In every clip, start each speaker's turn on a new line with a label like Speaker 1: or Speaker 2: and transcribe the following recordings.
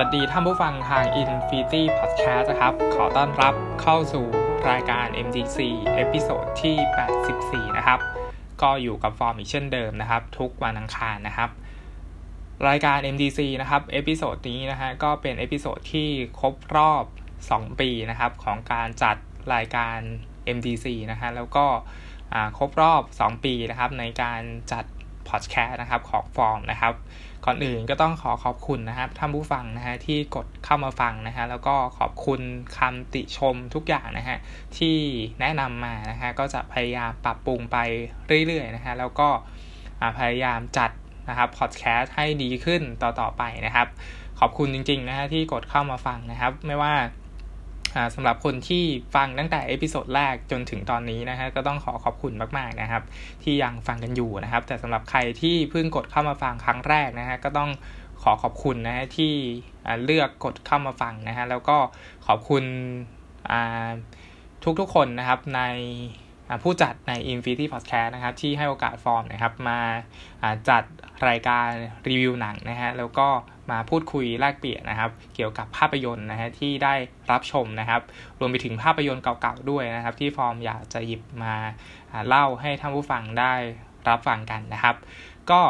Speaker 1: สวัสดีท่านผู้ฟังทาง Infinity Podcast นะครับ ขอต้อนรับเข้าสู่รายการ MDC episode ที่ 84 นะครับ ก็อยู่กับฟอร์มอีกเช่นเดิมนะครับ ทุกวันอังคารนะครับ รายการ MDC นะครับ episode นี้นะฮะก็เป็น episode ที่ครบรอบ 2 ปีนะครับ ของการจัดรายการ MDC นะฮะแล้วก็ครบรอบ 2 ปีนะครับในการจัดพอดแคสต์นะครับของฟอร์มนะครับ ก่อนอื่นก็ต้องขอขอบคุณนะครับท่านผู้ฟังนะฮะที่กดเข้ามาฟังนะฮะแล้วก็ขอบคุณคำติชมทุกอย่างนะฮะที่แนะนำมานะฮะก็จะพยายามปรับปรุงไปเรื่อยๆนะฮะแล้วก็พยายามจัดนะครับพอดแคสต์ให้ดีขึ้นต่อๆไปนะครับ ขอบคุณจริงๆนะฮะที่กดเข้ามาฟังนะครับ ไม่ว่า สำหรับคนที่ฟังตั้งแต่ episode แรกจนถึงตอนนี้นะฮะก็ต้องขอขอบคุณมากๆนะครับ ที่ยังฟังกันอยู่นะครับ แต่สำหรับใครที่เพิ่งกดเข้ามาฟังครั้งแรกนะฮะก็ต้องขอขอบคุณนะฮะที่เลือกกดเข้ามาฟังนะฮะแล้วก็ขอบคุณทุกๆคนนะครับใน ผู้จัดใน Infinity Podcast นะครับที่ให้โอกาสฟอร์มนะครับมาจัดรายการรีวิวหนังนะฮะแล้วก็มาพูดคุยแลกเปลี่ยนนะครับ เกี่ยวกับภาพยนตร์นะฮะที่ได้รับชมนะครับ รวมไปถึงภาพยนตร์เก่าๆด้วยนะครับ ที่ฟอร์มอยากจะหยิบมาเล่าให้ท่านผู้ฟังได้รับฟังกันนะครับ ก็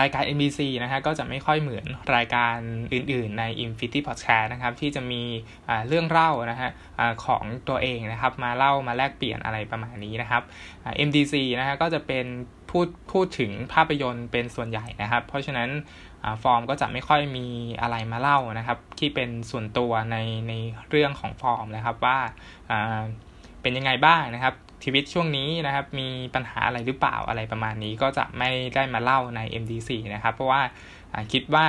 Speaker 1: รายการ NBC นะฮะก็จะไม่ค่อยเหมือนรายการอื่นๆใน Infinity Podcast นะครับ ที่จะมีเรื่องเล่านะฮะของตัวเองนะครับ มาเล่ามาแลกเปลี่ยนอะไรประมาณนี้นะครับ MDC นะฮะก็จะเป็นพูดพูดถึงภาพยนตร์เป็นส่วนใหญ่นะครับ เพราะฉะนั้นฟอร์มก็จะไม่ค่อยมีอะไรมาเล่านะครับ ที่เป็นส่วนตัวในในเรื่องของฟอร์มนะครับว่าเป็นยังไงบ้างนะครับ ชีวิตช่วงนี้นะครับ มีปัญหาอะไรหรือเปล่าอะไรประมาณนี้ก็จะไม่ได้มาเล่าใน MDC นะครับ เพราะว่าคิดว่า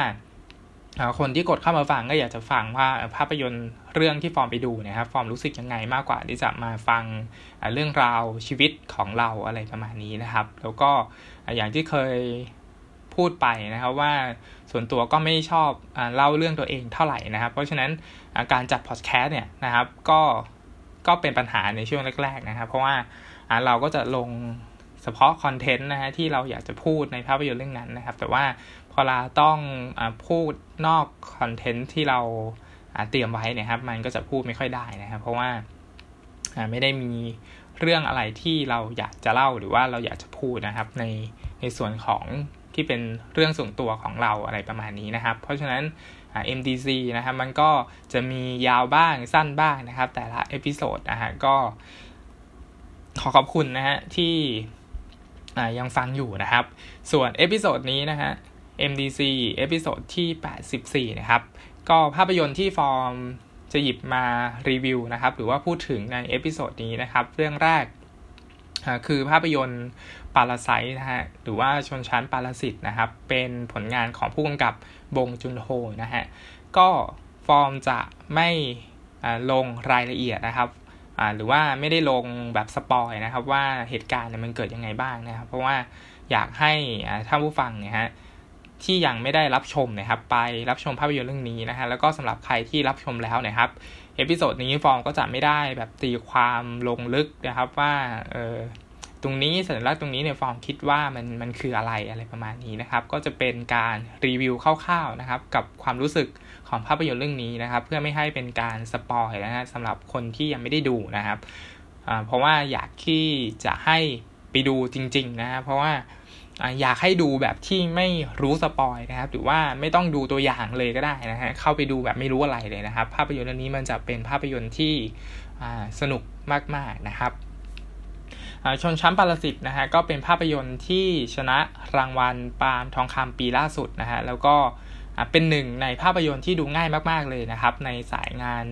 Speaker 1: คนที่กดเข้ามาฟังก็อยากจะฟังว่าภาพยนตร์เรื่องที่ฟอร์มไปดูนะครับ ฟอร์มรู้สึกยังไงมากกว่าที่จะมาฟังเรื่องราวชีวิตของเราอะไรประมาณนี้นะครับ แล้วก็อย่างที่เคยพูดไปนะครับว่าส่วนตัวก็ไม่ชอบเล่าเรื่องตัวเองเท่าไหร่นะครับ เพราะฉะนั้นการจัดพอดแคสต์เนี่ยนะครับ ก็ ก็เป็นปัญหาในช่วงแรกๆนะครับ เพราะว่าเราก็จะลงเฉพาะคอนเทนต์นะฮะที่เราอยากจะพูดในภาพยนตร์เรื่องนั้นนะครับ แต่ว่าพอเราต้องอพูดนอกคอนเทนต์ที่เราเตรียมไว้นะครับ มันก็จะพูดไม่ค่อยได้นะครับ เพราะว่าไม่ได้มีเรื่องอะไรที่เราอยากจะเล่าหรือว่าเราอยากจะพูดนะครับ ในในส่วนของที่เป็นเรื่องส่วนตัวของเราอะไรประมาณนี้นะครับ เพราะฉะนั้น MDC นะครับมันก็จะมียาวบ้างสั้นบ้างนะครับ แต่ละ episode นะฮะก็ขอขอบคุณนะฮะที่ยังฟังอยู่นะครับ ส่วน episode นี้นะฮะ MDC episode ที่ 84 นะครับ ก็ภาพยนตร์ที่ฟอร์มจะหยิบมารีวิวนะครับ หรือว่าพูดถึงใน episode นี้นะครับ เรื่องแรกคือภาพยนตร์ Parasite นะฮะหรือว่าชนชั้นปาราสิตนะครับเป็นผลงานของผู้กำกับบงจุนโฮนะฮะก็ฟอร์มจะไม่ลงรายละเอียดนะครับหรือว่าไม่ได้ลงแบบ spoil นะครับว่าเหตุการณ์เนี่ยมันเกิดยังไงบ้างนะครับ เพราะว่าอยากให้ท่านผู้ฟังเนี่ยฮะที่ยังไม่ได้รับชมนะครับไปรับชมภาพยนตร์เรื่องนี้นะฮะแล้วก็สำหรับใครที่รับชมแล้วนะครับ episode นี้ฟอร์มก็จะไม่ได้แบบตีความลงลึกนะครับว่าเออ ตรงนี้สัญลักษณ์ตรงนี้เนี่ยฟอร์มคิดว่ามันมันคืออะไรอะไรประมาณนี้นะครับ ก็จะเป็นการรีวิวคร่าวๆนะครับ กับความรู้สึกของภาพยนตร์เรื่องนี้นะครับ เพื่อไม่ให้เป็นการ spoil นะฮะสำหรับคนที่ยังไม่ได้ดูนะครับเพราะว่าอยากที่จะให้ไปดูจริง ๆ นะเพราะว่าอยากให้ดูแบบที่ไม่รู้สปอยนะครับ หรือว่าไม่ต้องดูตัวอย่างเลยก็ได้นะฮะเข้าไปดูแบบไม่รู้อะไรเลยนะครับ ภาพยนตร์เรื่องนี้มันจะเป็นภาพยนตร์ที่สนุกมากๆนะครับ ชนชั้นปรสิตนะฮะก็เป็นภาพยนตร์ที่ชนะรางวัลปาล์มทองคำปีล่าสุดนะฮะแล้วก็เป็นหนึ่งในภาพยนตร์ที่ดูง่ายมาก ๆ เลยนะครับ ในสายงาน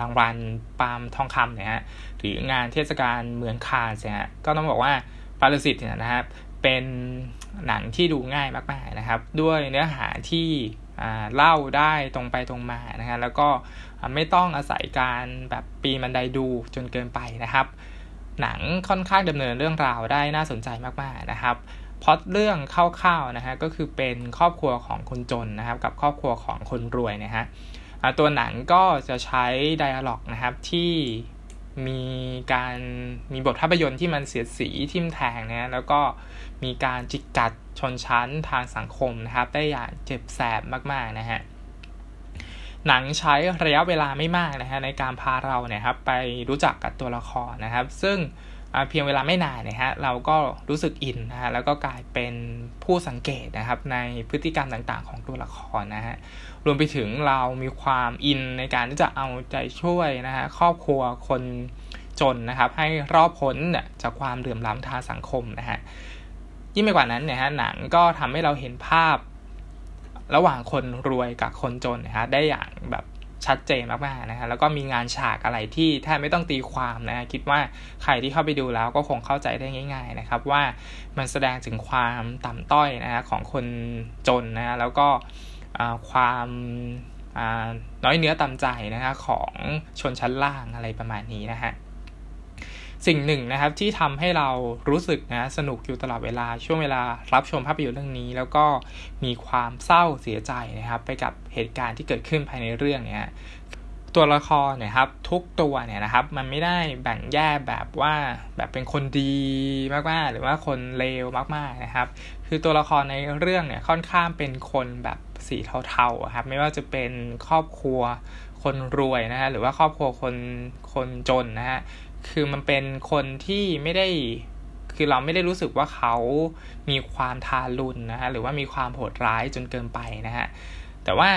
Speaker 1: รางวัลปาล์มทองคำเนี่ยฮะหรืองานเทศกาลเมืองคานเนี่ยก็ต้องบอกว่าปารสิตเนี่ยนะครับเป็นหนังที่ดูง่ายมากๆนะครับ ด้วยเนื้อหาที่เล่าได้ตรงไปตรงมานะฮะแล้วก็ไม่ต้องอาศัยการแบบปีมันไดดูจนเกินไปนะครับ หนังค่อนข้างดำเนินเรื่องราวได้น่าสนใจมากๆนะครับพอดเรื่องคร่าวๆนะฮะก็คือเป็นครอบครัวของคนจนนะครับ กับครอบครัวของคนรวยนะฮะตัวหนังก็จะใช้ไดอะล็อกนะครับที่มีการมีบทภาพยนตร์ที่มันเสียดสีทิมแทงนะแล้วก็มีการจิกกัดชนชั้นทางสังคมนะครับ ได้อย่างเจ็บแสบมากๆนะฮะ หนังใช้ระยะเวลาไม่มากนะฮะในการพาเราเนี่ยครับไปรู้จักกับตัวละครนะครับ ซึ่งเพียงเวลาไม่นานนะฮะเราก็รู้สึกอินนะฮะแล้วก็กลายเป็นผู้สังเกตนะครับในพฤติกรรมต่างๆ ของตัวละครนะฮะรวมไปถึงเรามีความอินในการที่จะเอาใจช่วยนะฮะครอบครัวคนจนนะครับ ให้รอบพ้นจากความเหลื่อมล้ำทางสังคมนะฮะยิ่งไปกว่านั้นเนี่ยฮะหนังก็ทำให้เราเห็นภาพ ระหว่างคนรวยกับคนจนนะฮะได้อย่างแบบชัดเจนมากๆนะฮะแล้วก็มีงานฉากอะไรที่แทบไม่ต้องตีความนะฮะคิดว่าใครที่เข้าไปดูแล้วก็คงเข้าใจได้ง่าย ๆนะครับ ว่ามันแสดงถึงความต่ำต้อยนะฮะของคนจนนะฮะแล้วก็ความน้อยเนื้อต่ำใจนะฮะของชนชั้นล่างอะไรประมาณนี้นะฮะ สิ่งหนึ่งนะครับที่ทำให้เรารู้สึกนะสนุกอยู่ตลอดเวลาช่วงเวลารับชมภาพยนตร์เรื่องนี้ แล้วก็มีความเศร้าเสียใจนะครับ ไปกับเหตุการณ์ที่เกิดขึ้นภายในเรื่องเนี้ยตัวละครเนี่ยครับทุกตัวเนี่ยนะครับมันไม่ได้แบ่งแยกแบบว่าแบบเป็นคนดีมากๆ หรือว่าคนเลวมากๆนะครับ คือตัวละครในเรื่องเนี่ยค่อนข้างเป็นคนแบบสีเทาๆครับไม่ว่าจะเป็นครอบครัวคนรวยนะฮะหรือว่าครอบครัวคนคนจนนะฮะ คือมันเป็นคนที่ไม่ได้ คือเราไม่ได้รู้สึกว่าเขามีความทารุณนะฮะ หรือว่ามีความโหดร้ายจนเกินไปนะฮะ แต่ว่า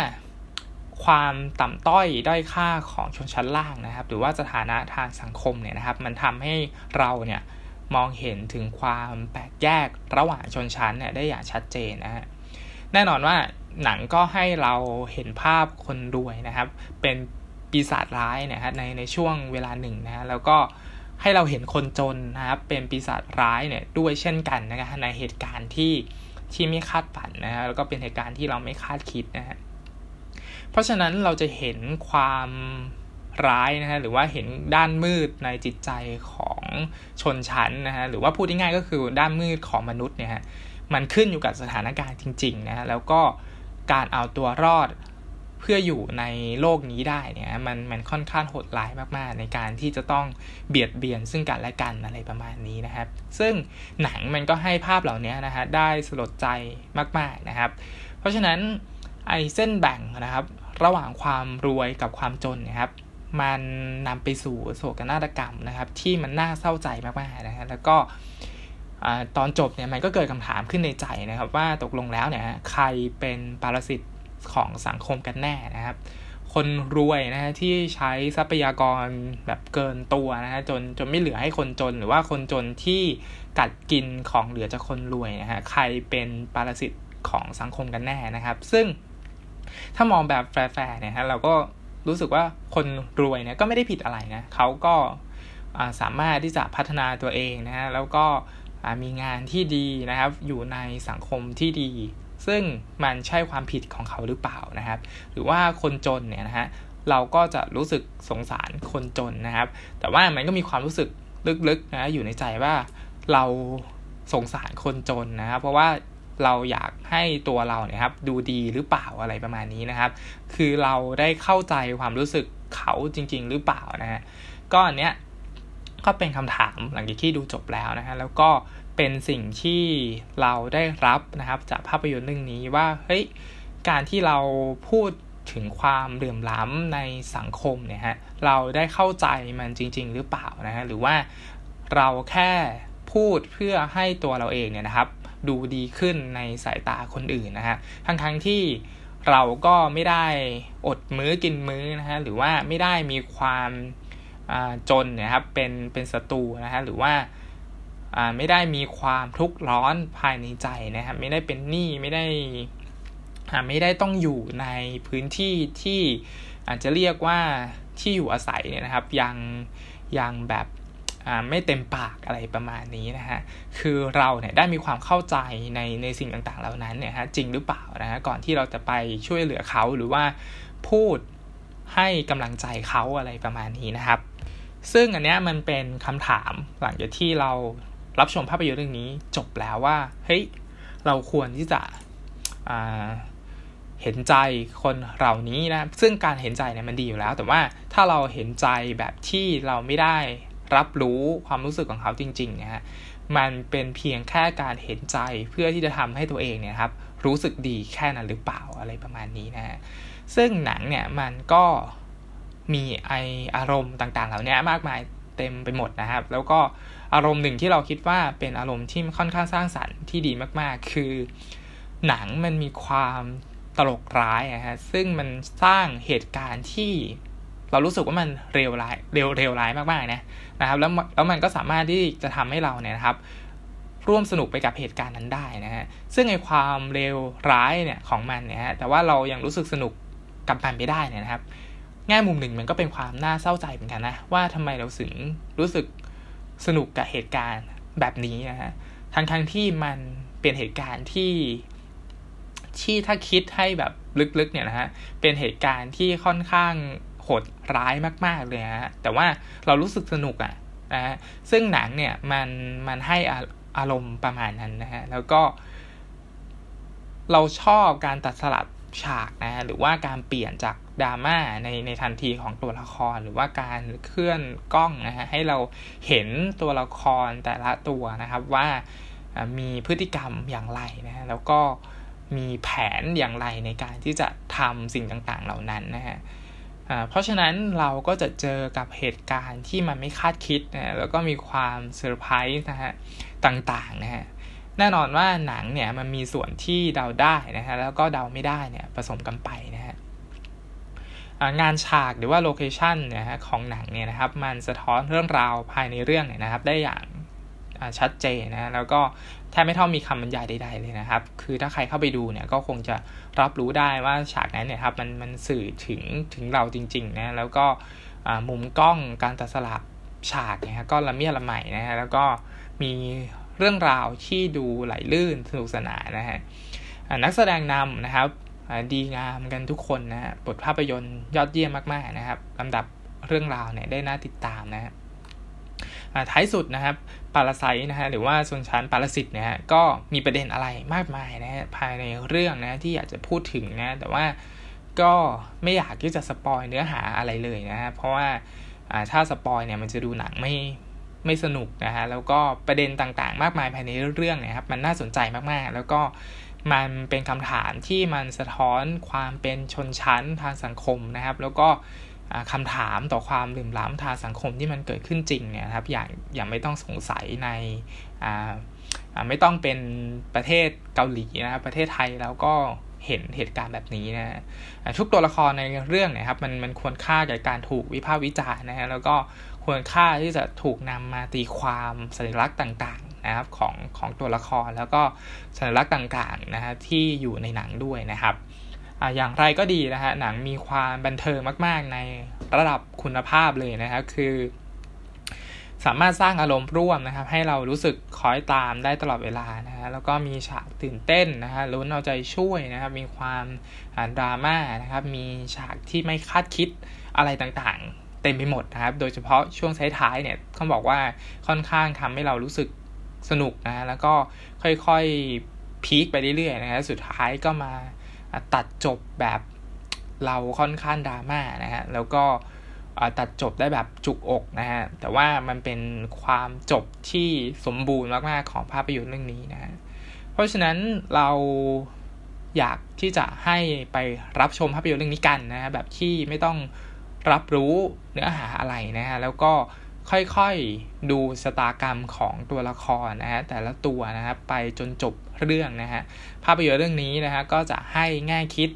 Speaker 1: ความต่ำต้อยด้อยค่าของชนชั้นล่างนะครับ หรือว่าสถานะทางสังคมเนี่ยนะครับ มันทำให้เราเนี่ยมองเห็นถึงความแปลกแยกระหว่างชนชั้นเนี่ยได้อย่างชัดเจนนะฮะแน่นอนว่าหนังก็ให้เราเห็นภาพคนรวยนะครับ เป็น ปีศาจร้ายนะฮะในในช่วงเวลาหนึ่งนะฮะแล้วก็ให้เราเห็นคนจนนะครับเป็นปีศาจร้ายเนี่ยด้วยเช่นกันนะครับในเหตุการณ์ที่ที่ไม่คาดฝันนะฮะแล้วก็เป็นเหตุการณ์ที่เราไม่คาดคิดนะฮะเพราะฉะนั้นเราจะเห็นความร้ายนะฮะหรือว่าเห็นด้านมืดในจิตใจของชนชั้นนะฮะหรือว่าพูดง่ายๆก็คือด้านมืดของมนุษย์เนี่ยฮะมันขึ้นอยู่กับสถานการณ์จริงๆนะฮะแล้วก็การเอาตัวรอด พื่ออยู่ในโลกนี้ได้เนี่ยมันมันค่อนข้างโหดร้ายมากๆ ในการที่จะต้องเบียดเบียนซึ่งกันและกันอะไรประมาณนี้นะครับ ซึ่งหนังมันก็ให้ภาพเหล่านี้นะฮะได้สลดใจมากๆนะครับ เพราะฉะนั้นไอ้เส้นแบ่งนะครับ ระหว่างความรวยกับความจนนะครับ มันนำไปสู่โศกนาฏกรรมนะครับ ที่มันน่าเศร้าใจมากๆนะฮะแล้วก็ตอนจบเนี่ยมันก็เกิดคำถามขึ้นในใจนะครับ ว่าตกลงแล้วเนี่ยใครเป็นปรสิต ของสังคมกันแน่นะครับ คนรวยนะฮะที่ใช้ทรัพยากรแบบเกินตัวนะฮะจนจนไม่เหลือให้คนจน หรือว่าคนจนที่กัดกินของเหลือจากคนรวยนะฮะใครเป็นปรสิตของสังคมกันแน่นะครับ ซึ่งถ้ามองแบบแฟร์ๆเนี่ยฮะเราก็รู้สึกว่าคนรวยเนี่ยก็ไม่ได้ผิดอะไรนะเขาก็สามารถที่จะพัฒนาตัวเองนะฮะแล้วก็มีงานที่ดีนะครับอยู่ในสังคมที่ดี ซึ่งมันใช่ความผิดของเขาหรือเปล่านะครับ หรือว่าคนจนเนี่ยนะฮะเราก็จะรู้สึกสงสารคนจนนะครับ แต่ว่ามันก็มีความรู้สึกลึกๆนะอยู่ในใจว่าเราสงสารคนจนนะครับ เพราะว่าเราอยากให้ตัวเราเนี่ยครับดูดีหรือเปล่าอะไรประมาณนี้นะครับ คือเราได้เข้าใจความรู้สึกเขาจริง ๆ หรือเปล่านะฮะก็อันเนี้ยก็เป็นคำถามหลังจากที่ดูจบแล้วนะฮะแล้วก็ เป็นสิ่งที่เราได้รับนะครับ จากภาพยนตร์เรื่องนี้ว่าเฮ้ยการที่เราพูดถึงความเหลื่อมล้ำในสังคมเนี่ยฮะเราได้เข้าใจมันจริง ๆ หรือเปล่านะฮะหรือว่าเราแค่พูดเพื่อให้ตัวเราเองเนี่ยนะครับ ดูดีขึ้นในสายตาคนอื่นนะฮะทั้งๆทที่เราก็ไม่ได้อดมื้อกินมื้อนะฮะหรือว่าไม่ได้มีความจนนะครับเป็นเป็นศัตรูนะฮะหรือว่า ไม่ได้มีความทุกข์ร้อนภายในใจนะครับ ไม่ได้เป็นหนี้ไม่ได้ไม่ได้ต้องอยู่ในพื้นที่ที่อาจจะเรียกว่าที่อยู่อาศัยเนี่ยนะครับ ยังยังแบบไม่เต็มปากอะไรประมาณนี้นะฮะ คือเราเนี่ยได้มีความเข้าใจในในสิ่งต่างๆ เหล่านั้นเนี่ยฮะจริงหรือเปล่านะฮะก่อนที่เราจะไปช่วยเหลือเขาหรือว่าพูดให้กำลังใจเขาอะไรประมาณนี้นะครับ ซึ่งอันเนี้ยมันเป็นคำถามหลังจากที่เรา รับชมภาพยนตร์เรื่องนี้จบแล้วว่าเฮ้ยเราควรที่จะเห็นใจคนเหล่านี้นะซึ่งการเห็นใจเนี่ยมันดีอยู่แล้ว แต่ว่าถ้าเราเห็นใจแบบที่เราไม่ได้รับรู้ความรู้สึกของเขาจริงๆนะฮะมันเป็นเพียงแค่การเห็นใจเพื่อที่จะทำให้ตัวเองเนี่ยครับรรู้สึกดีแค่นั้นหรือเปล่าอะไรประมาณนี้นะฮะซึ่งหนังเนี่ยมันก็มีไออารมณ์ต่างๆ เหล่านี้มากมายเต็มไปหมดนะครับ แล้วก็ อารมณ์หนึ่งที่เราคิดว่าเป็นอารมณ์ที่ค่อนข้างสร้างสรรค์ที่ดีมากๆ คือหนังมันมีความตลกร้ายอะฮะซึ่งมันสร้างเหตุการณ์ที่เรารู้สึกว่ามันเร็วร้ายเร็วเร็วร้ายมากๆนะนะครับแล้วแล้วมันก็สามารถที่จะทำให้เราเนี่ยนะครับ ร่วมสนุกไปกับเหตุการณ์นั้นได้นะฮะซึ่งไอความเร็วร้ายเนี่ยของมันเนี่ยฮะแต่ว่าเรายังรู้สึกสนุกกับมันไปได้เนี่ยนะครับ แง่มุมหนึ่งมันก็เป็นความน่าเศร้าใจเหมือนกันนะว่าทำไมเราถึงรู้สึก สนุกกับเหตุการณ์แบบนี้นะฮะทั้งทั้งที่มันเป็นเหตุการณ์ที่ที่ถ้าคิดให้แบบลึกๆเนี่ยนะฮะเป็นเหตุการณ์ที่ค่อนข้างโหดร้ายมากๆเลยฮะแต่ว่าเรารู้สึกสนุกอะ่ะนะฮะซึ่งหนังเนี่ยมันมันให้อารมณ์ประมาณนั้นนะฮะแล้วก็ เราชอบการตัดสลับฉากนะหรือว่าการเปลี่ยนจาก ดราม่าในในทันทีของตัวละครหรือว่าการเคลื่อนกล้องนะฮะให้เราเห็นตัวละครแต่ละตัวนะครับว่ามีพฤติกรรมอย่างไรนะฮะแล้วก็มีแผนอย่างไรในการที่จะทำสิ่งต่างๆเหล่านั้นนะฮะเพราะฉะนั้นเราก็จะเจอกับเหตุการณ์ที่มันไม่คาดคิดนะแล้วก็มีความเซอร์ไพรส์นะฮะต่างๆนะฮะแน่นอนว่าหนังเนี่ยมันมีส่วนที่เดาได้นะฮะแล้วก็เดาไม่ได้เนี่ยผสมกันไปนะฮะ งานฉากหรือว่าโลเคชันนะฮะของหนังเนี่ยนะครับมันสะท้อนเรื่องราวภายในเรื่องเนี่ยนะครับ ได้อย่างชัดเจนนะแล้วก็แทบไม่ต้องมีคำบรรยายใดๆเลยนะครับ คือถ้าใครเข้าไปดูเนี่ยก็คงจะรับรู้ได้ว่าฉากนั้นเนี่ยครับมันมันสื่อถึงถึงเราจริงๆนะแล้วก็มุมกล้องการตัดสลับฉากเนี่ยก็ละเมียดละไมนะฮะแล้วก็มีเรื่องราวที่ดูไหลลื่นสนุกสนานนะฮะนักแสดงนำนะครับ ดีงามกันทุกคนนะฮะบทภาพยนตร์ยอดเยี่ยมมากๆนะครับลำดับเรื่องราวเนี่ยได้น่าติดตามนะฮะท้ายสุดนะครับปาราไซนะฮะหรือว่าชนชั้นปารสิตนะฮะก็มีประเด็นอะไรมากมายนะฮะภายในเรื่องนะที่อยากจะพูดถึงนะแต่ว่าก็ไม่อยากที่จะสปอยเนื้อหาอะไรเลยนะฮะเพราะว่าถ้าสปอยเนี่ยมันจะดูหนังไม่ไม่สนุกนะฮะแล้วก็ประเด็นต่างๆ มากมายภายในเรื่องเนี่ยครับมันน่าสนใจมากๆ แล้วก็ มันเป็นคำถามที่มันสะท้อนความเป็นชนชั้นทางสังคมนะครับ แล้วก็คำถามต่อความลืมล้ำทางสังคมที่มันเกิดขึ้นจริงเนี่ยครับอย่างอย่างไม่ต้องสงสัยในไม่ต้องเป็นประเทศเกาหลีนะครับประเทศไทยแล้วก็เห็นเหตุการณ์แบบนี้นะทุกตัวละครในเรื่องเนี่ยครับมันมันควรค่าแก่การถูกวิพากษ์วิจารณ์นะฮะแล้วก็ควรค่าที่จะถูกนำมาตีความสัญลักษณ์ต่าง นะครับของของตัวละครแล้วก็สัญลักษณ์ต่างๆนะฮะที่อยู่ในหนังด้วยนะครับอย่างไรก็ดีนะฮะหนังมีความบันเทิงมาก ๆ ในระดับคุณภาพเลยนะครับคือ สามารถสร้างอารมณ์ร่วมนะครับ ให้เรารู้สึกคอยตามได้ตลอดเวลานะฮะแล้วก็มีฉากตื่นเต้นนะฮะลุ้นเอาใจช่วยนะครับ มีความดราม่านะครับ มีฉากที่ไม่คาดคิดอะไรต่างๆ เต็มไปหมดนะครับ โดยเฉพาะช่วงท้ายๆเนี่ยเขาบอกว่าค่อนข้างทำให้เรารู้สึก สนุกนะแล้วก็ค่อยๆพีคไปเรื่อยๆนะฮะสุดท้ายก็มาตัดจบแบบเราค่อนข้างดราม่านะฮะแล้วก็ตัดจบได้แบบจุกอกนะฮะแต่ว่ามันเป็นความจบที่สมบูรณ์มากๆของภาพยนตร์เรื่องนี้นะฮะเพราะฉะนั้นเราอยากที่จะให้ไปรับชมภาพยนตร์เรื่องนี้กันนะฮะแบบที่ไม่ต้องรับรู้เนื้อหาอะไรนะฮะแล้วก็ ค่อยๆดูสตากรรมของตัวละครนะฮะแต่ละตัวนะครับไปจนจบเรื่องนะฮะภาพยนตร์เรื่องนี้นะฮะก็จะให้แง่คิด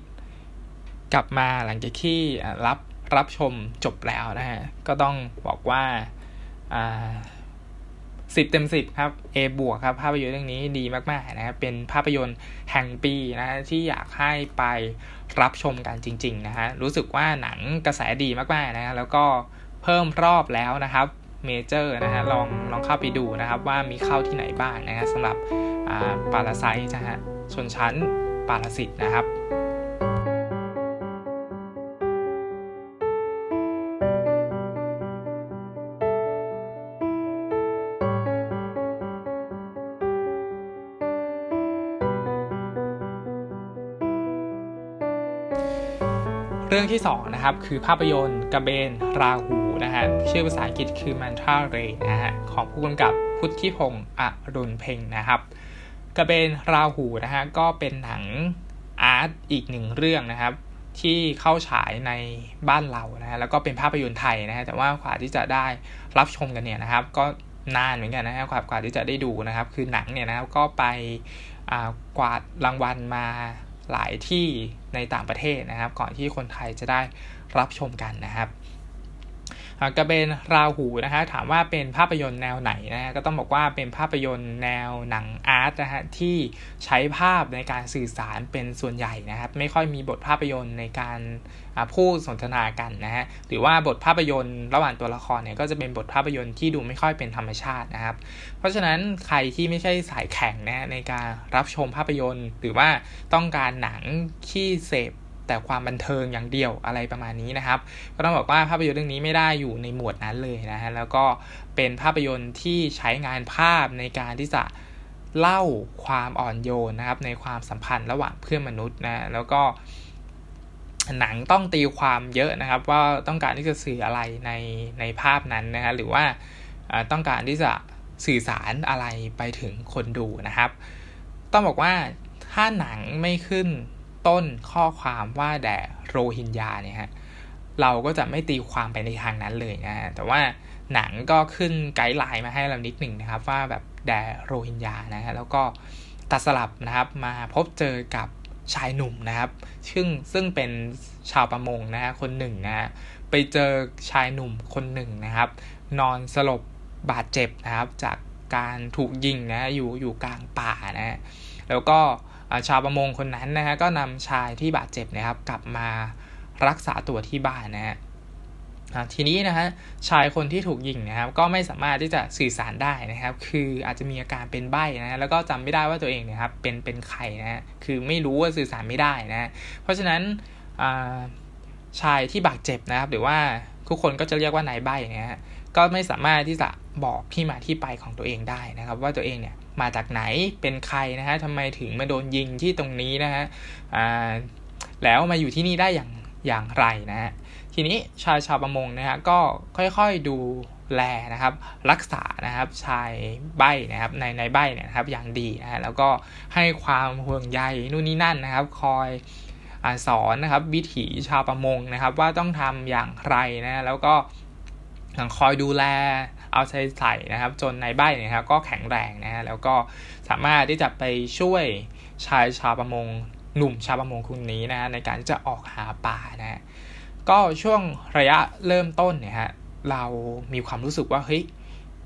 Speaker 1: กลับมาหลังจากที่รับรับชมจบแล้วนะฮะก็ต้องบอกว่าสิบเต็มสิบครับ A บวกครับภาพยนตร์เรื่องนี้ดีมากๆนะครับเป็นภาพยนตร์แห่งปีนะที่อยากให้ไปรับชมกันจริง ๆ นะฮะรู้สึกว่าหนังกระแสดีมากๆนะแล้วก็เพิ่มรอบแล้วนะครับ เมเจอร์นะฮะลองลองเข้าไปดูนะครับว่ามีเข้าที่ไหนบ้างนะฮะสำหรับปาราไซนะฮะชนชั้นปาราสิตนะครับ เรื่องที่2นะครับคือภาพยนตร์กระเบนราหูนะฮะชื่อภาษาอังกฤษคือ Mantra Ray นะฮะของผู้กำกับพุทธิพงศ์อรุณเพ่งนะครับ กระเบนราหูนะฮะก็เป็นหนังอาร์ตอีกหนึ่งเรื่องนะครับ ที่เข้าฉายในบ้านเรานะฮะแล้วก็เป็นภาพยนตร์ไทยนะฮะแต่ว่ากว่าที่จะได้รับชมกันเนี่ยนะครับ ก็นานเหมือนกันนะฮะกว่ากว่าที่จะได้ดูนะครับ คือหนังเนี่ยนะครับก็ไปกวาดรางวัลมา หลายที่ในต่างประเทศนะครับ ก่อนที่คนไทยจะได้รับชมกันนะครับ กระเบนราหูนะฮะถามว่าเป็นภาพยนตร์แนวไหนนะฮะก็ต้องบอกว่าเป็นภาพยนตร์แนวหนังอาร์ตนะฮะที่ใช้ภาพในการสื่อสารเป็นส่วนใหญ่นะครับไม่ค่อยมีบทภาพยนตร์ในการพูดสนทนากันนะฮะหรือว่าบทภาพยนตร์ระหว่างตัวละครเนี่ยก็จะเป็นบทภาพยนตร์ที่ดูไม่ค่อยเป็นธรรมชาตินะครับ เพราะฉะนั้นใครที่ไม่ใช่สายแข่งนะในการรับชมภาพยนตร์ หรือว่าต้องการหนังที่เสพ แต่ความบันเทิงอย่างเดียวอะไรประมาณนี้นะครับ ก็ต้องบอกว่าภาพยนตร์เรื่องนี้ไม่ได้อยู่ในหมวดนั้นเลยนะฮะแล้วก็เป็นภาพยนตร์ที่ใช้งานภาพในการที่จะเล่าความอ่อนโยนนะครับ ในความสัมพันธ์ระหว่างเพื่อนมนุษย์นะแล้วก็หนังต้องตีความเยอะนะครับ ว่าต้องการที่จะสื่ออะไรในในภาพนั้นนะฮะหรือว่าต้องการที่จะสื่อสารอะไรไปถึงคนดูนะครับ ต้องบอกว่าถ้าหนังไม่ขึ้น ต้นข้อความว่าแด่โรฮิงญาเนี่ยฮะเราก็จะไม่ตีความไปในทางนั้นเลยนะฮะแต่ว่าหนังก็ขึ้นไกด์ไลน์มาให้เรานิดหนึ่งนะครับ ว่าแบบแด่โรฮิงญานะฮะแล้วก็ตัดสลับนะครับมาพบเจอกับชายหนุ่มนะครับ ซึ่งซึ่งเป็นชาวประมงนะฮะคนหนึ่งนะฮะไปเจอชายหนุ่มคนหนึ่งนะครับ นอนสลบบาดเจ็บนะครับ จากการถูกยิงนะอยู่อยู่กลางป่านะฮะแล้วก็ ชาวประมงคนนั้นนะฮะก็นำชายที่บาดเจ็บนะครับ กลับมารักษาตัวที่บ้านนะฮะทีนี้นะฮะชายคนที่ถูกยิงนะครับ ก็ไม่สามารถที่จะสื่อสารได้นะครับ คืออาจจะมีอาการเป็นใบ้นะแล้วก็จำไม่ได้ว่าตัวเองเนี่ยครับเป็นเป็นใครนะฮะคือไม่รู้ว่าสื่อสารไม่ได้นะเพราะฉะนั้นชายที่บาดเจ็บนะครับ หรือว่าทุกคนก็จะเรียกว่านายใบ้นะฮะก็ไม่สามารถที่จะบอกที่มาที่ไปของตัวเองได้นะครับ ว่าตัวเองเนี่ยมาจากไหนเป็นใครนะฮะทำไมถึงมาโดนยิงที่ตรงนี้นะฮะแล้วมาอยู่ที่นี่ได้อย่างอย่างไรนะฮะทีนี้ชายชาวประมงนะฮะก็ค่อยๆดูแลนะครับรักษานะครับชายใบนะครับในในใบเนี่ยนะครับอย่างดีนะฮะแล้วก็ให้ความห่วงใยนู่นนี่นั่นนะครับ คอยอสอนนะครับวิถีชาวประมงนะครับ ว่าต้องทำอย่างไรนะแล้วก็คอยดูแล เอาใจใส่นะครับ จนในใบเนี่ยครับก็แข็งแรงนะฮะแล้วก็สามารถที่จะไปช่วยชายชาวประมงหนุ่มชาวประมงคนนี้นะฮะในการจะออกหาปลานะฮะก็ช่วงระยะเริ่มต้นเนี่ยฮะเรามีความรู้สึกว่าเฮ้ย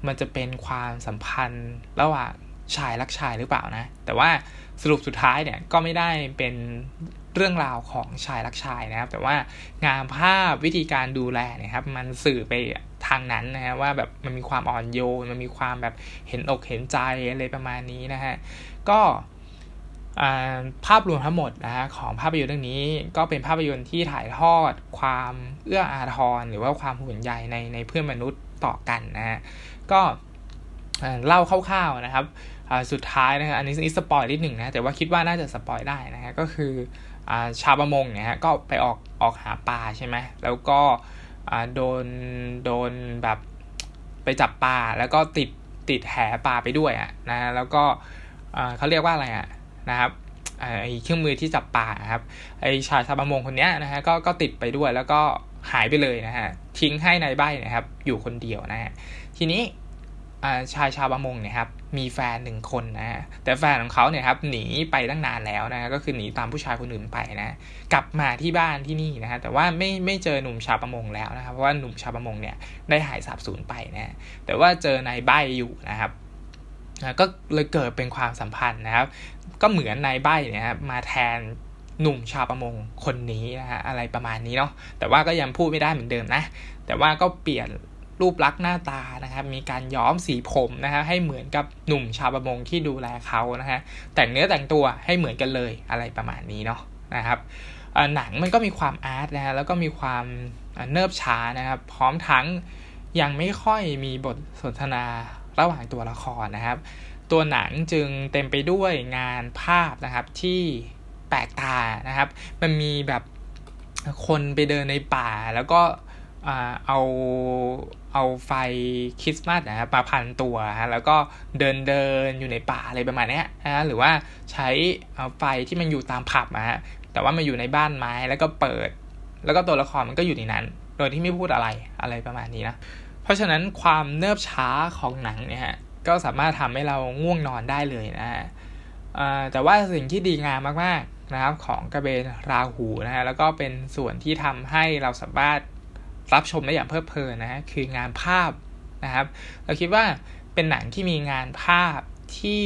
Speaker 1: มันจะเป็นความสัมพันธ์ระหว่างชายรักชายหรือเปล่านะ แต่ว่าสรุปสุดท้ายเนี่ยก็ไม่ได้เป็นเรื่องราวของชายรักชายนะครับ แต่ว่างานภาพวิธีการดูแลเนี่ยครับ มันสื่อไป ทางนั้นนะฮะว่าแบบมันมีความอ่อนโยนมันมีความแบบเห็นอกเห็นใจอะไรประมาณนี้นะฮะก็ภาพรวมทั้งหมดนะฮะของภาพยนตร์เรื่องนี้ก็เป็นภาพยนตร์ที่ถ่ายทอด ความเอื้ออาทรหรือว่าความห่วงใยในในเพื่อนมนุษย์ต่อกันนะฮะก็เล่าคร่าวๆนะครับสุดท้ายนะครับอันนี้ spoil นิดหนึ่งนะแต่ว่าคิดว่าน่าจะ spoil ได้นะฮะก็คือชาวประมงเนี่ยฮะก็ไปออกออกหาปลาใช่ไหมแล้วก็ โดนโดนแบบไปจับปลาแล้วก็ติดติดแหปลาไปด้วยอะนะแล้วก็เขาเรียกว่าอะไรอะนะครับไอเครื่องมือที่จับปลาครับไอชายชาวประมงคนนี้นะฮะก็ก็ติดไปด้วยแล้วก็หายไปเลยนะฮะทิ้งให้ในใบนะครับ อยู่คนเดียวนะฮะทีนี้ ชายชาวประมงเนี่ยครับมีแฟนหนึ่งคนนะแต่แฟนของเขาเนี่ยครับหนีไปตั้งนานแล้วนะก็คือหนีตามผู้ชายคนอื่นไปนะกลับมาที่บ้านที่นี่นะฮะแต่ว่าไม่ไม่เจอหนุ่มชาวประมงแล้วนะครับเพราะว่าหนุ่มชาวประมงเนี่ยได้หายสาบสูญไปนะแต่ว่าเจอนายใบอยู่นะครับก็เลยเกิดเป็นความสัมพันธ์นะครับ ก็เหมือนนายใบเนี่ยครับมาแทนหนุ่มชาวประมงคนนี้นะฮะอะไรประมาณนี้เนาะแต่ว่าก็ยังพูดไม่ได้เหมือนเดิมนะ แต่ว่าก็เปลี่ยน รูปลักษณ์หน้าตานะครับ มีการย้อมสีผมนะฮะให้เหมือนกับหนุ่มชาวประมงที่ดูแลเขานะฮะแต่งเนื้อแต่งตัวให้เหมือนกันเลยอะไรประมาณนี้เนาะนะครับหนังมันก็มีความอาร์ตนะฮะแล้วก็มีความเนิบช้านะครับ พร้อมทั้งยังไม่ค่อยมีบทสนทนาระหว่างตัวละครนะครับ ตัวหนังจึงเต็มไปด้วยงานภาพนะครับที่แปลกตานะครับ มันมีแบบคนไปเดินในป่าแล้วก็เอา เอาไฟคริสต์มาสนะครับมาพันตัวฮะแล้วก็เดินเดินอยู่ในป่าอะไรประมาณนี้นะหรือว่าใช้ไฟที่มันอยู่ตามผับนะฮะแต่ว่ามันอยู่ในบ้านไม้แล้วก็เปิด แล้วก็ตัวละครมันก็อยู่ในนั้น โดยที่ไม่พูดอะไรอะไรประมาณนี้นะเพราะฉะนั้นความเนิบช้าของหนังเนี่ยฮะก็สามารถทำให้เราง่วงนอนได้เลยนะฮะแต่ว่าสิ่งที่ดีงามมากๆนะครับของกระเบนราหูนะฮะแล้วก็เป็นส่วนที่ทำให้เราสามารถ รับชมได้อย่างเพลิดเพลินนะฮะคืองานภาพนะครับ เราคิดว่าเป็นหนังที่มีงานภาพที่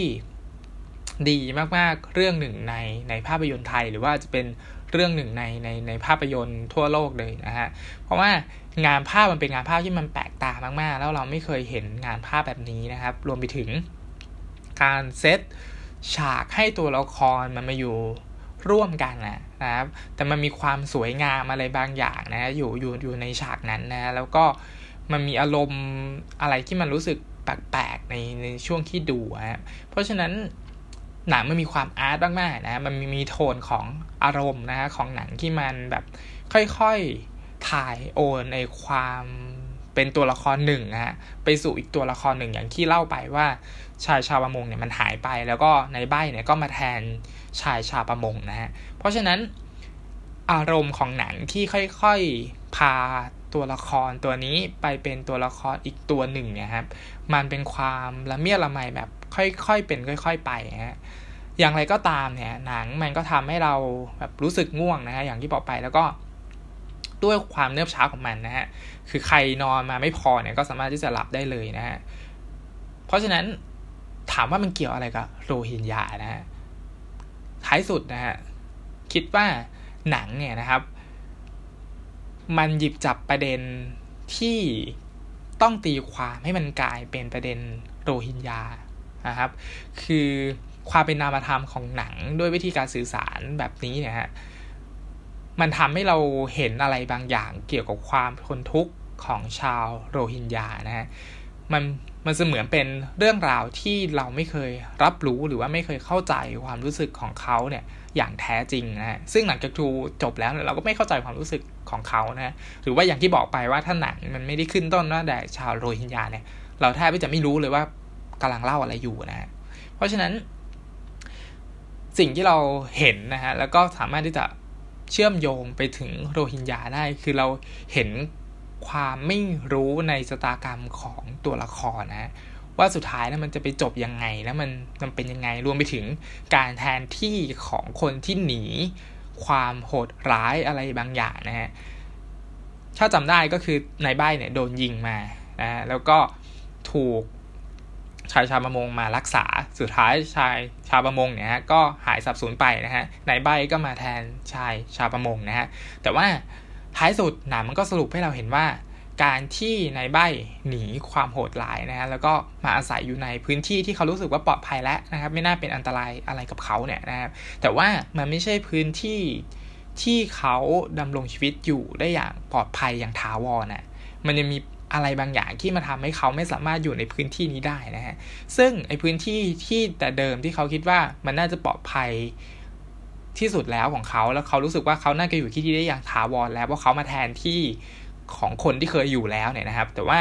Speaker 1: ดีมากๆเรื่องหนึ่งในในภาพยนตร์ไทย หรือว่าจะเป็นเรื่องหนึ่งในในในภาพยนตร์ทั่วโลกเลยนะฮะเพราะว่างานภาพมันเป็นงานภาพที่มันแปลกตามากๆ แล้วเราไม่เคยเห็นงานภาพแบบนี้นะครับ รวมไปถึงการเซตฉากให้ตัวละครมันมาอยู่ร่วมกันนะ นะครับ แต่มันมีความสวยงามอะไรบางอย่างนะอยู่อยู่อยู่ในฉากนั้นนะแล้วก็มันมีอารมณ์อะไรที่มันรู้สึกแปลกๆในในช่วงที่ดูฮะเพราะฉะนั้นหนังมันมีความอาร์ตมากๆนะมันมีโทนของอารมณ์นะของหนังที่มันแบบค่อยๆถ่ายโอนในความเป็นตัวละครหนึ่งนะฮะไปสู่อีกตัวละครหนึ่งอย่างที่เล่าไปว่าชายชาวประมงเนี่ยมันหายไป แล้วก็ในใบเนี่ยก็มาแทน ชายชาวประมงนะฮะ เพราะฉะนั้นอารมณ์ของหนังที่ค่อยๆ พาตัวละครตัวนี้ไปเป็นตัวละครอีกตัวหนึ่งเนี่ยครับ มันเป็นความละเมียดละไมแบบค่อยๆ เป็นค่อย ๆ ไปฮะ อย่างไรก็ตามเนี่ยหนังมันก็ทำให้เราแบบรู้สึกง่วงนะฮะอย่างที่บอกไปแล้วก็ด้วยความเนิบช้าของมันนะฮะ คือใครนอนมาไม่พอเนี่ยก็สามารถที่จะหลับได้เลยนะฮะ เพราะฉะนั้นถามว่ามันเกี่ยวอะไรกับโรฮิงญานะฮะ ท้ายสุดนะฮะคิดว่าหนังเนี่ยนะครับ มันหยิบจับประเด็นที่ต้องตีความให้มันกลายเป็นประเด็นโรฮิงญานะครับ คือความเป็นนามธรรมของหนังด้วยวิธีการสื่อสารแบบนี้เนี่ยฮะมันทำให้เราเห็นอะไรบางอย่างเกี่ยวกับความทนทุกข์ของชาวโรฮิงญานะฮะมัน มันเสมือนเป็นเรื่องราวที่เราไม่เคยรับรู้หรือว่าไม่เคยเข้าใจความรู้สึกของเขาเนี่ยอย่างแท้จริงนะฮะซึ่งหลังจากดูจบแล้วเราก็ไม่เข้าใจความรู้สึกของเขานะ หรือว่าอย่างที่บอกไปว่าถ้าหนังมันไม่ได้ขึ้นต้นว่าแต่ชาวโรฮิงญาเนี่ย เราแทบจะไม่รู้เลยว่ากำลังเล่าอะไรอยู่นะฮะเพราะฉะนั้น สิ่งที่เราเห็นนะฮะแล้วก็สามารถที่จะเชื่อมโยงไปถึงโรฮิงญาได้ คือเราเห็น ความไม่รู้ในสตากรรมของตัวละครนะว่าสุดท้ายแล้วมันจะไปจบยังไงแล้วมันมันเป็นยังไงรวมไปถึงการแทนที่ของคนที่หนี ความโหดร้ายอะไรบางอย่างนะฮะถ้าจำได้ก็คือในใบเนี่ยโดนยิงมานะแล้วก็ถูกชายชาวประมงมารักษา สุดท้ายชายชาวประมงเนี่ยฮะก็หายสับสูญไปนะฮะในใบก็มาแทนชายชาวประมงนะฮะแต่ว่า ท้ายสุดหนังมันก็สรุปให้เราเห็นว่า การที่นายใบหนีความโหดร้ายนะฮะแล้วก็มาอาศัยอยู่ในพื้นที่ที่เขารู้สึกว่าปลอดภัยแล้วนะครับ ไม่น่าเป็นอันตรายอะไรกับเขาเนี่ยนะครับแต่ว่ามันไม่ใช่พื้นที่ที่เขาดำรงชีวิตอยู่ได้อย่างปลอดภัยอย่างถาวรนะมันยังมีอะไรบางอย่างที่มาทำให้เขาไม่สามารถอยู่ในพื้นที่นี้ได้นะฮะ ซึ่งไอพื้นที่ที่แต่เดิมที่เขาคิดว่ามันน่าจะปลอดภัย ที่สุดแล้วของเขาแล้วเขารู้สึกว่าเขาน่าจะอยู่ที่นี่ได้อย่างถาวรแล้วเพราะเขามาแทนที่ของคนที่เคยอยู่แล้วเนี่ยนะครับ แต่ว่า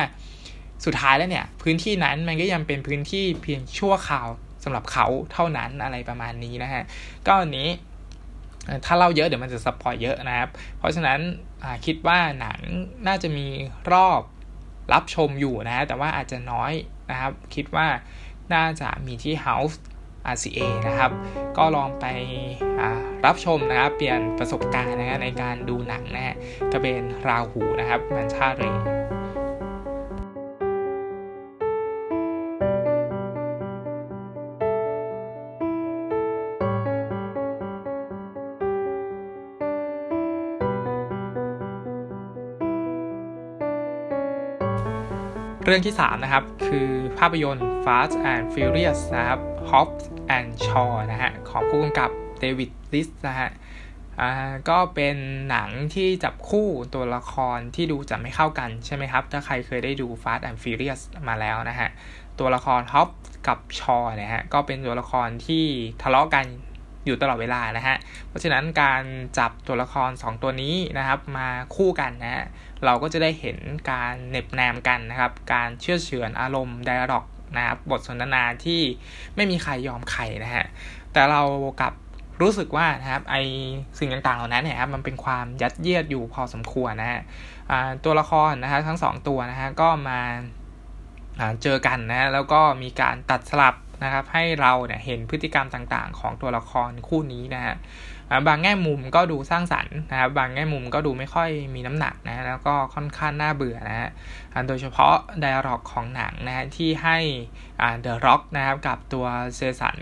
Speaker 1: สุดท้ายแล้วเนี่ย พื้นที่นั้นมันก็ยังเป็นพื้นที่เพียงชั่วคราวสำหรับเขาเท่านั้นอะไรประมาณนี้นะฮะก็อันนี้ถ้าเล่าเยอะเดี๋ยวมันจะสปอยเยอะนะครับ เพราะฉะนั้นคิดว่าหนังน่าจะมีรอบรับชมอยู่นะ แต่ว่าอาจจะน้อยนะครับ คิดว่าน่าจะมีที่ House RCA นะครับ ก็ลองไป รับชมนะครับ เปลี่ยนประสบการณ์นะในการดูหนังนะฮะก็เป็นราหูนะครับมันชาเรเรื่องที่ 3 นะครับ คือภาพยนตร์ Fast and Furious นะครับ Hobbs and Shaw นะฮะของผู้กำกับเดวิด ลิสนะฮะอ่าก็เป็นหนังที่จับคู่ตัวละครที่ดูจะไม่เข้ากันใช่ไหมครับ ถ้าใครเคยได้ดู Fast and Furious มาแล้วนะฮะ ตัวละครฮอปกับชอเนี่ยฮะ ก็เป็นตัวละครที่ทะเลาะกันอยู่ตลอดเวลานะฮะ เพราะฉะนั้นการจับตัวละคร 2 ตัวนี้นะครับมาคู่กันนะฮะ เราก็จะได้เห็นการเน็บแนมกันนะครับ การเชื่อเฉือนอารมณ์ไดอะล็อกนะครับบทสนทนาที่ไม่มีใครยอมใครนะฮะ แต่เรากับ รู้สึกว่านะครับไอสิ่งต่างๆเหล่านั้นเนี่ยครับมันเป็นความยัดเยียดอยู่พอสมควรนะฮะตัวละครนะฮะทั้งสองตัวนะฮะก็มาเจอกันนะแล้วก็มีการตัดสลับนะครับให้เราเนี่ยเห็นพฤติกรรมต่างๆ ของตัวละครคู่นี้นะฮะบางแง่มุมก็ดูสร้างสรรค์นะครับบางแง่มุมก็ดูไม่ค่อยมีน้ำหนักนะแล้วก็ค่อนข้างน่าเบื่อนะฮะโดยเฉพาะ dialogue ของหนังนะฮะที่ให้ เดอะร็อกนะครับกับตัวเจสัน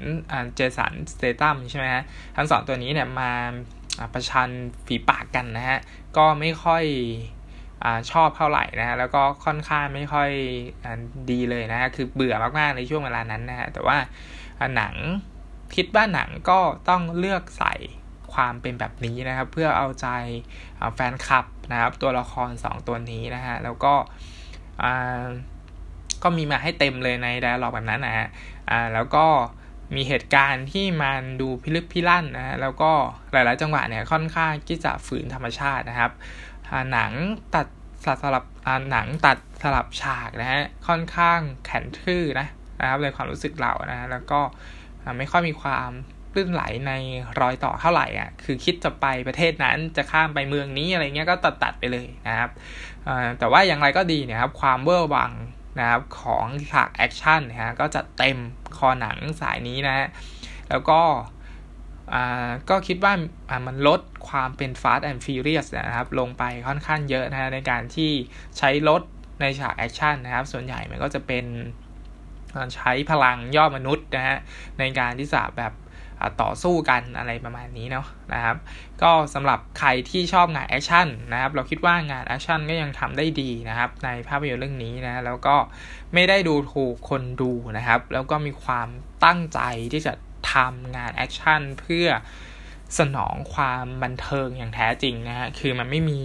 Speaker 1: เจสันสเตตัมใช่ไหมฮะทั้งสองตัวนี้เนี่ยมาประชันฝีปากกันนะฮะก็ไม่ค่อยอชอบเท่าไหร่นะฮะแล้วก็ค่อนข้างไม่ค่อยอดีเลยนะฮะคือเบื่อมากๆในช่วงเวลานั้นนะฮะแต่ว่าหนังคิดว่าหนังก็ต้องเลือกใส่ความเป็นแบบนี้นะครับ เพื่อเอาใจแฟนคลับนะครับ ตัวละคร 2 ตัวนี้นะฮะแล้วก็ ก็มีมาให้เต็มเลยในไดอะล็อกแบบนั้นนะฮะแล้วก็มีเหตุการณ์ที่มันดูพิลึกพิลั่นนะฮะแล้วก็หลายๆ จังหวะเนี่ยค่อนข้างที่จะฝืนธรรมชาตินะครับหนังตัดสลับหนังตัดสลับฉากนะฮะค่อนข้างแข็งทื่อนะนะครับในความรู้สึกเรานะแล้วก็ไม่ค่อยมีความลื่นไหลในรอยต่อเท่าไหร่อะคือคิดจะไปประเทศนั้นจะข้ามไปเมืองนี้อะไรเงี้ยก็ตัดตัดไปเลยนะครับแต่ว่าอย่างไรก็ดีเนี่ยครับความเวอร์วัง นะครับของฉากแอคชั่นนะฮะก็จะเต็มคอหนังสายนี้นะฮะแล้วก็ก็คิดว่ามันลดความเป็น Fast and Furious นะครับ ลงไปค่อนข้างเยอะนะฮะในการที่ใช้รถในฉากแอคชั่นนะครับ ส่วนใหญ่มันก็จะเป็นใช้พลังยอดมนุษย์นะฮะในการที่จะแบบ ต่อสู้กันอะไรประมาณนี้เนาะนะครับ ก็สำหรับใครที่ชอบงานแอคชั่นนะครับ เราคิดว่างานแอคชั่นก็ยังทำได้ดีนะครับ ในภาพยนตร์เรื่องนี้นะ แล้วก็ไม่ได้ดูถูกคนดูนะครับ แล้วก็มีความตั้งใจที่จะทำงานแอคชั่นเพื่อสนองความบันเทิงอย่างแท้จริงนะฮะ คือมันไม่มี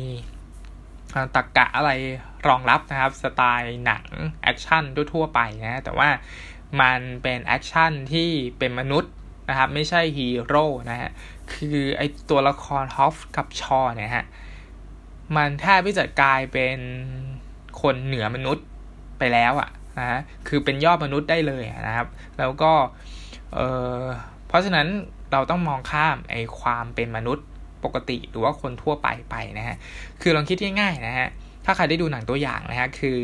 Speaker 1: ตรรกะอะไรรองรับนะครับ สไตล์หนังแอคชั่นทั่วไปนะ แต่ว่ามันเป็นแอคชั่นที่เป็นมนุษย์ นะครับ ไม่ใช่ฮีโร่นะฮะ คือไอตัวละคร Hobbs กับ Shaw เนี่ยฮะ มันแทบที่จะกลายเป็นคนเหนือมนุษย์ไปแล้วอะนะฮะ คือเป็นยอดมนุษย์ได้เลยนะครับ แล้วก็ เออเพราะฉะนั้นเราต้องมองข้ามไอความเป็นมนุษย์ปกติหรือว่าคนทั่วไปไปนะฮะ คือลองคิดง่ายๆนะฮะ ถ้าใครได้ดูหนังตัวอย่างนะฮะ คือ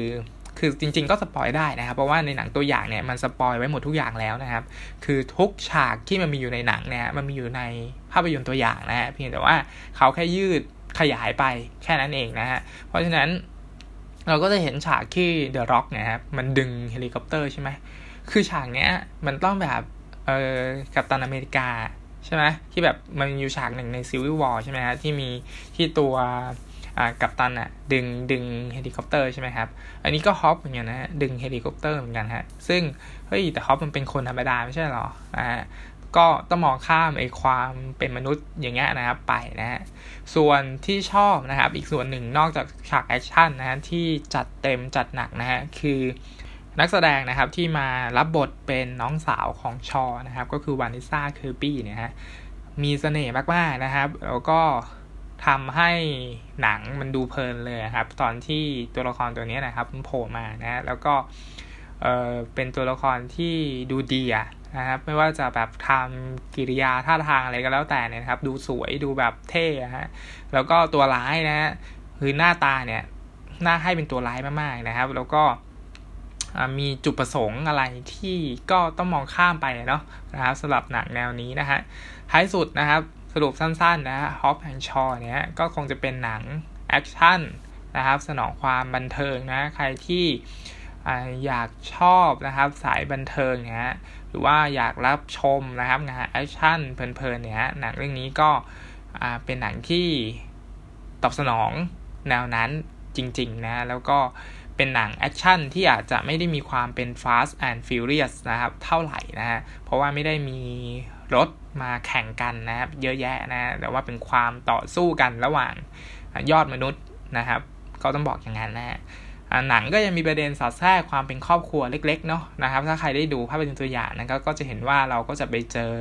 Speaker 1: คือจริง ๆ ก็ spoil ได้นะครับ เพราะว่าในหนังตัวอย่างเนี่ยมัน spoil ไว้หมดทุกอย่างแล้วนะครับ คือทุกฉากที่มันมีอยู่ในหนังเนี่ยมันมีอยู่ในภาพยนตร์ตัวอย่างนะฮะเพียงแต่ว่าเขาแค่ยืดขยายไปแค่นั้นเองนะฮะเพราะฉะนั้นเราก็จะเห็นฉากที่เดอะร็อกเนี่ยครับมันดึงเฮลิคอปเตอร์ใช่ไหมคือฉากเนี้ยมันต้องแบบเออกัปตันอเมริกาใช่ไหมที่แบบมันอยู่ฉากหนึ่งใน Civil War ใช่ไหมฮะที่มีที่ตัว กัปตันอะดึงดึงเฮลิคอปเตอร์ใช่ไหมครับ อันนี้ก็ Hobbs เหมือนกันนะดึงเฮลิคอปเตอร์เหมือนกันฮะ ซึ่งเฮ้ยแต่ Hobbs มันเป็นคนธรรมดาไม่ใช่หรออ่าก็ต้องมองข้ามไอ้ความเป็นมนุษย์อย่างเงี้ยนะครับไปนะฮะ ส่วนที่ชอบนะครับ อีกส่วนหนึ่งนอกจากฉากแอคชั่นนะฮะที่จัดเต็มจัดหนักนะฮะคือนักแสดงนะครับที่มารับบทเป็นน้องสาวของชอนะครับ ก็คือวานิซ่าเคอร์บี้เนี่ยฮะมีเสน่ห์มากๆนะครับ แล้วก็ ทำให้หนังมันดูเพลินเลยครับ ตอนที่ตัวละครตัวนี้นะครับมันโผล่มานะแล้วก็เออเป็นตัวละครที่ดูดีอะนะครับไม่ว่าจะแบบทำกิริยาท่าทางอะไรก็แล้วแต่เนี่ยครับ ดูสวยดูแบบเท่ฮะแล้วก็ตัวร้ายนะฮะคือหน้าตาเนี่ยน่าให้เป็นตัวร้ายมากๆนะครับ แล้วก็มีจุดประสงค์อะไรที่ก็ต้องมองข้ามไปเนาะนะครับสำหรับหนังแนวนี้นะฮะท้ายสุดนะครับ สรุปสั้นๆนะ Hobbs and Shaw เนี้ยก็คงจะเป็นหนังแอคชั่นนะครับสนองความบันเทิงนะใครที่อยากชอบนะครับสายบันเทิงเนี้ยหรือว่าอยากรับชมนะครับงานแอคชั่นเพลินๆเนี้ยหนังเรื่องนี้ก็เป็นหนังที่ตอบสนองแนวนั้นจริงๆนะแล้วก็เป็นหนังแอคชั่นที่อาจจะไม่ได้มีความเป็น Fast and Furious นะครับเท่าไหร่นะฮะเพราะว่าไม่ได้มี รถมาแข่งกันนะครับ เยอะแยะนะแต่ว่าเป็นความต่อสู้กันระหว่างยอดมนุษย์นะครับ ก็ต้องบอกอย่างนั้นนะหนังก็ยังมีประเด็นสอดแทรกความเป็นครอบครัวเล็กๆเนาะนะครับ ถ้าใครได้ดูภาพยนตร์ตัวอย่างนะก็จะเห็นว่าเราก็จะไปเจอ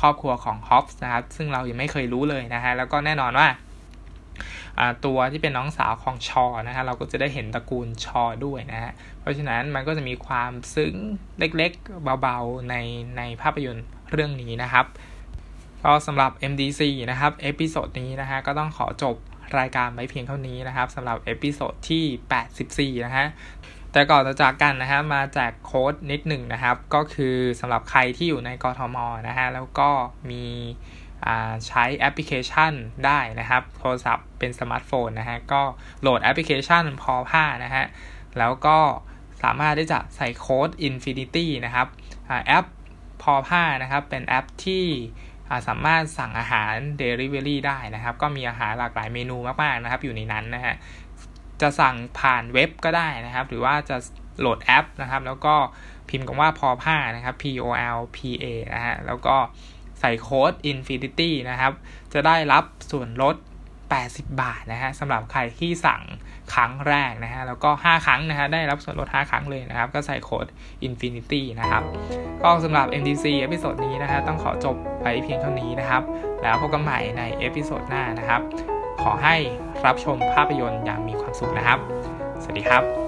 Speaker 1: ครอบครัวของ Hobbs นะครับ ซึ่งเรายังไม่เคยรู้เลยนะฮะแล้วก็แน่นอนว่าตัวที่เป็นน้องสาวของ Shaw นะฮะเราก็จะได้เห็นตระกูล Shaw ด้วยนะฮะเพราะฉะนั้นมันก็จะมีความซึ้งเล็กๆเบาๆในในภาพยนตร์ เรื่องนี้นะครับ ก็สำหรับ MDC นะครับ episode นี้นะฮะก็ต้องขอจบรายการไว้เพียงเท่านี้นะครับสำหรับ episode ที่ 84 นะฮะแต่ก่อนจะจากกันนะฮะมาแจกโค้ดนิดหนึ่งนะครับ ก็คือสำหรับใครที่อยู่ในกทมนะฮะแล้วก็มีใช้แอปพลิเคชันได้นะครับ โทรศัพท์เป็นสมาร์ทโฟนนะฮะก็โหลดแอปพลิเคชัน POLPA นะฮะแล้วก็สามารถที่จะใส่โค้ด Infinity นะครับแอป POLPA นะครับ เป็นแอปที่สามารถสั่งอาหาร Delivery ได้นะครับ ก็มีอาหารหลากหลายเมนูมากๆนะครับ อยู่ในนั้นนะฮะจะสั่งผ่านเว็บก็ได้นะครับ หรือว่าจะโหลดแอปนะครับ แล้วก็พิมพ์คำว่า POLPA นะครับ P O L P A นะฮะแล้วก็ใส่โค้ด Infinity นะครับ จะได้รับส่วนลด 80 บาทนะฮะสำหรับใครที่สั่ง ครั้งแรกนะฮะ แล้วก็ 5 ครั้งนะฮะ ได้รับส่วนลด 5 ครั้งเลยนะครับ ก็ใส่โค้ด Infinity นะครับ ก็สำหรับ MDC episode นี้นะฮะ ต้องขอจบไปเพียงเท่านี้นะครับ แล้วพบกันใหม่ใน episode หน้านะครับ ขอให้รับชมภาพยนตร์อย่างมีความสุขนะครับ สวัสดีครับ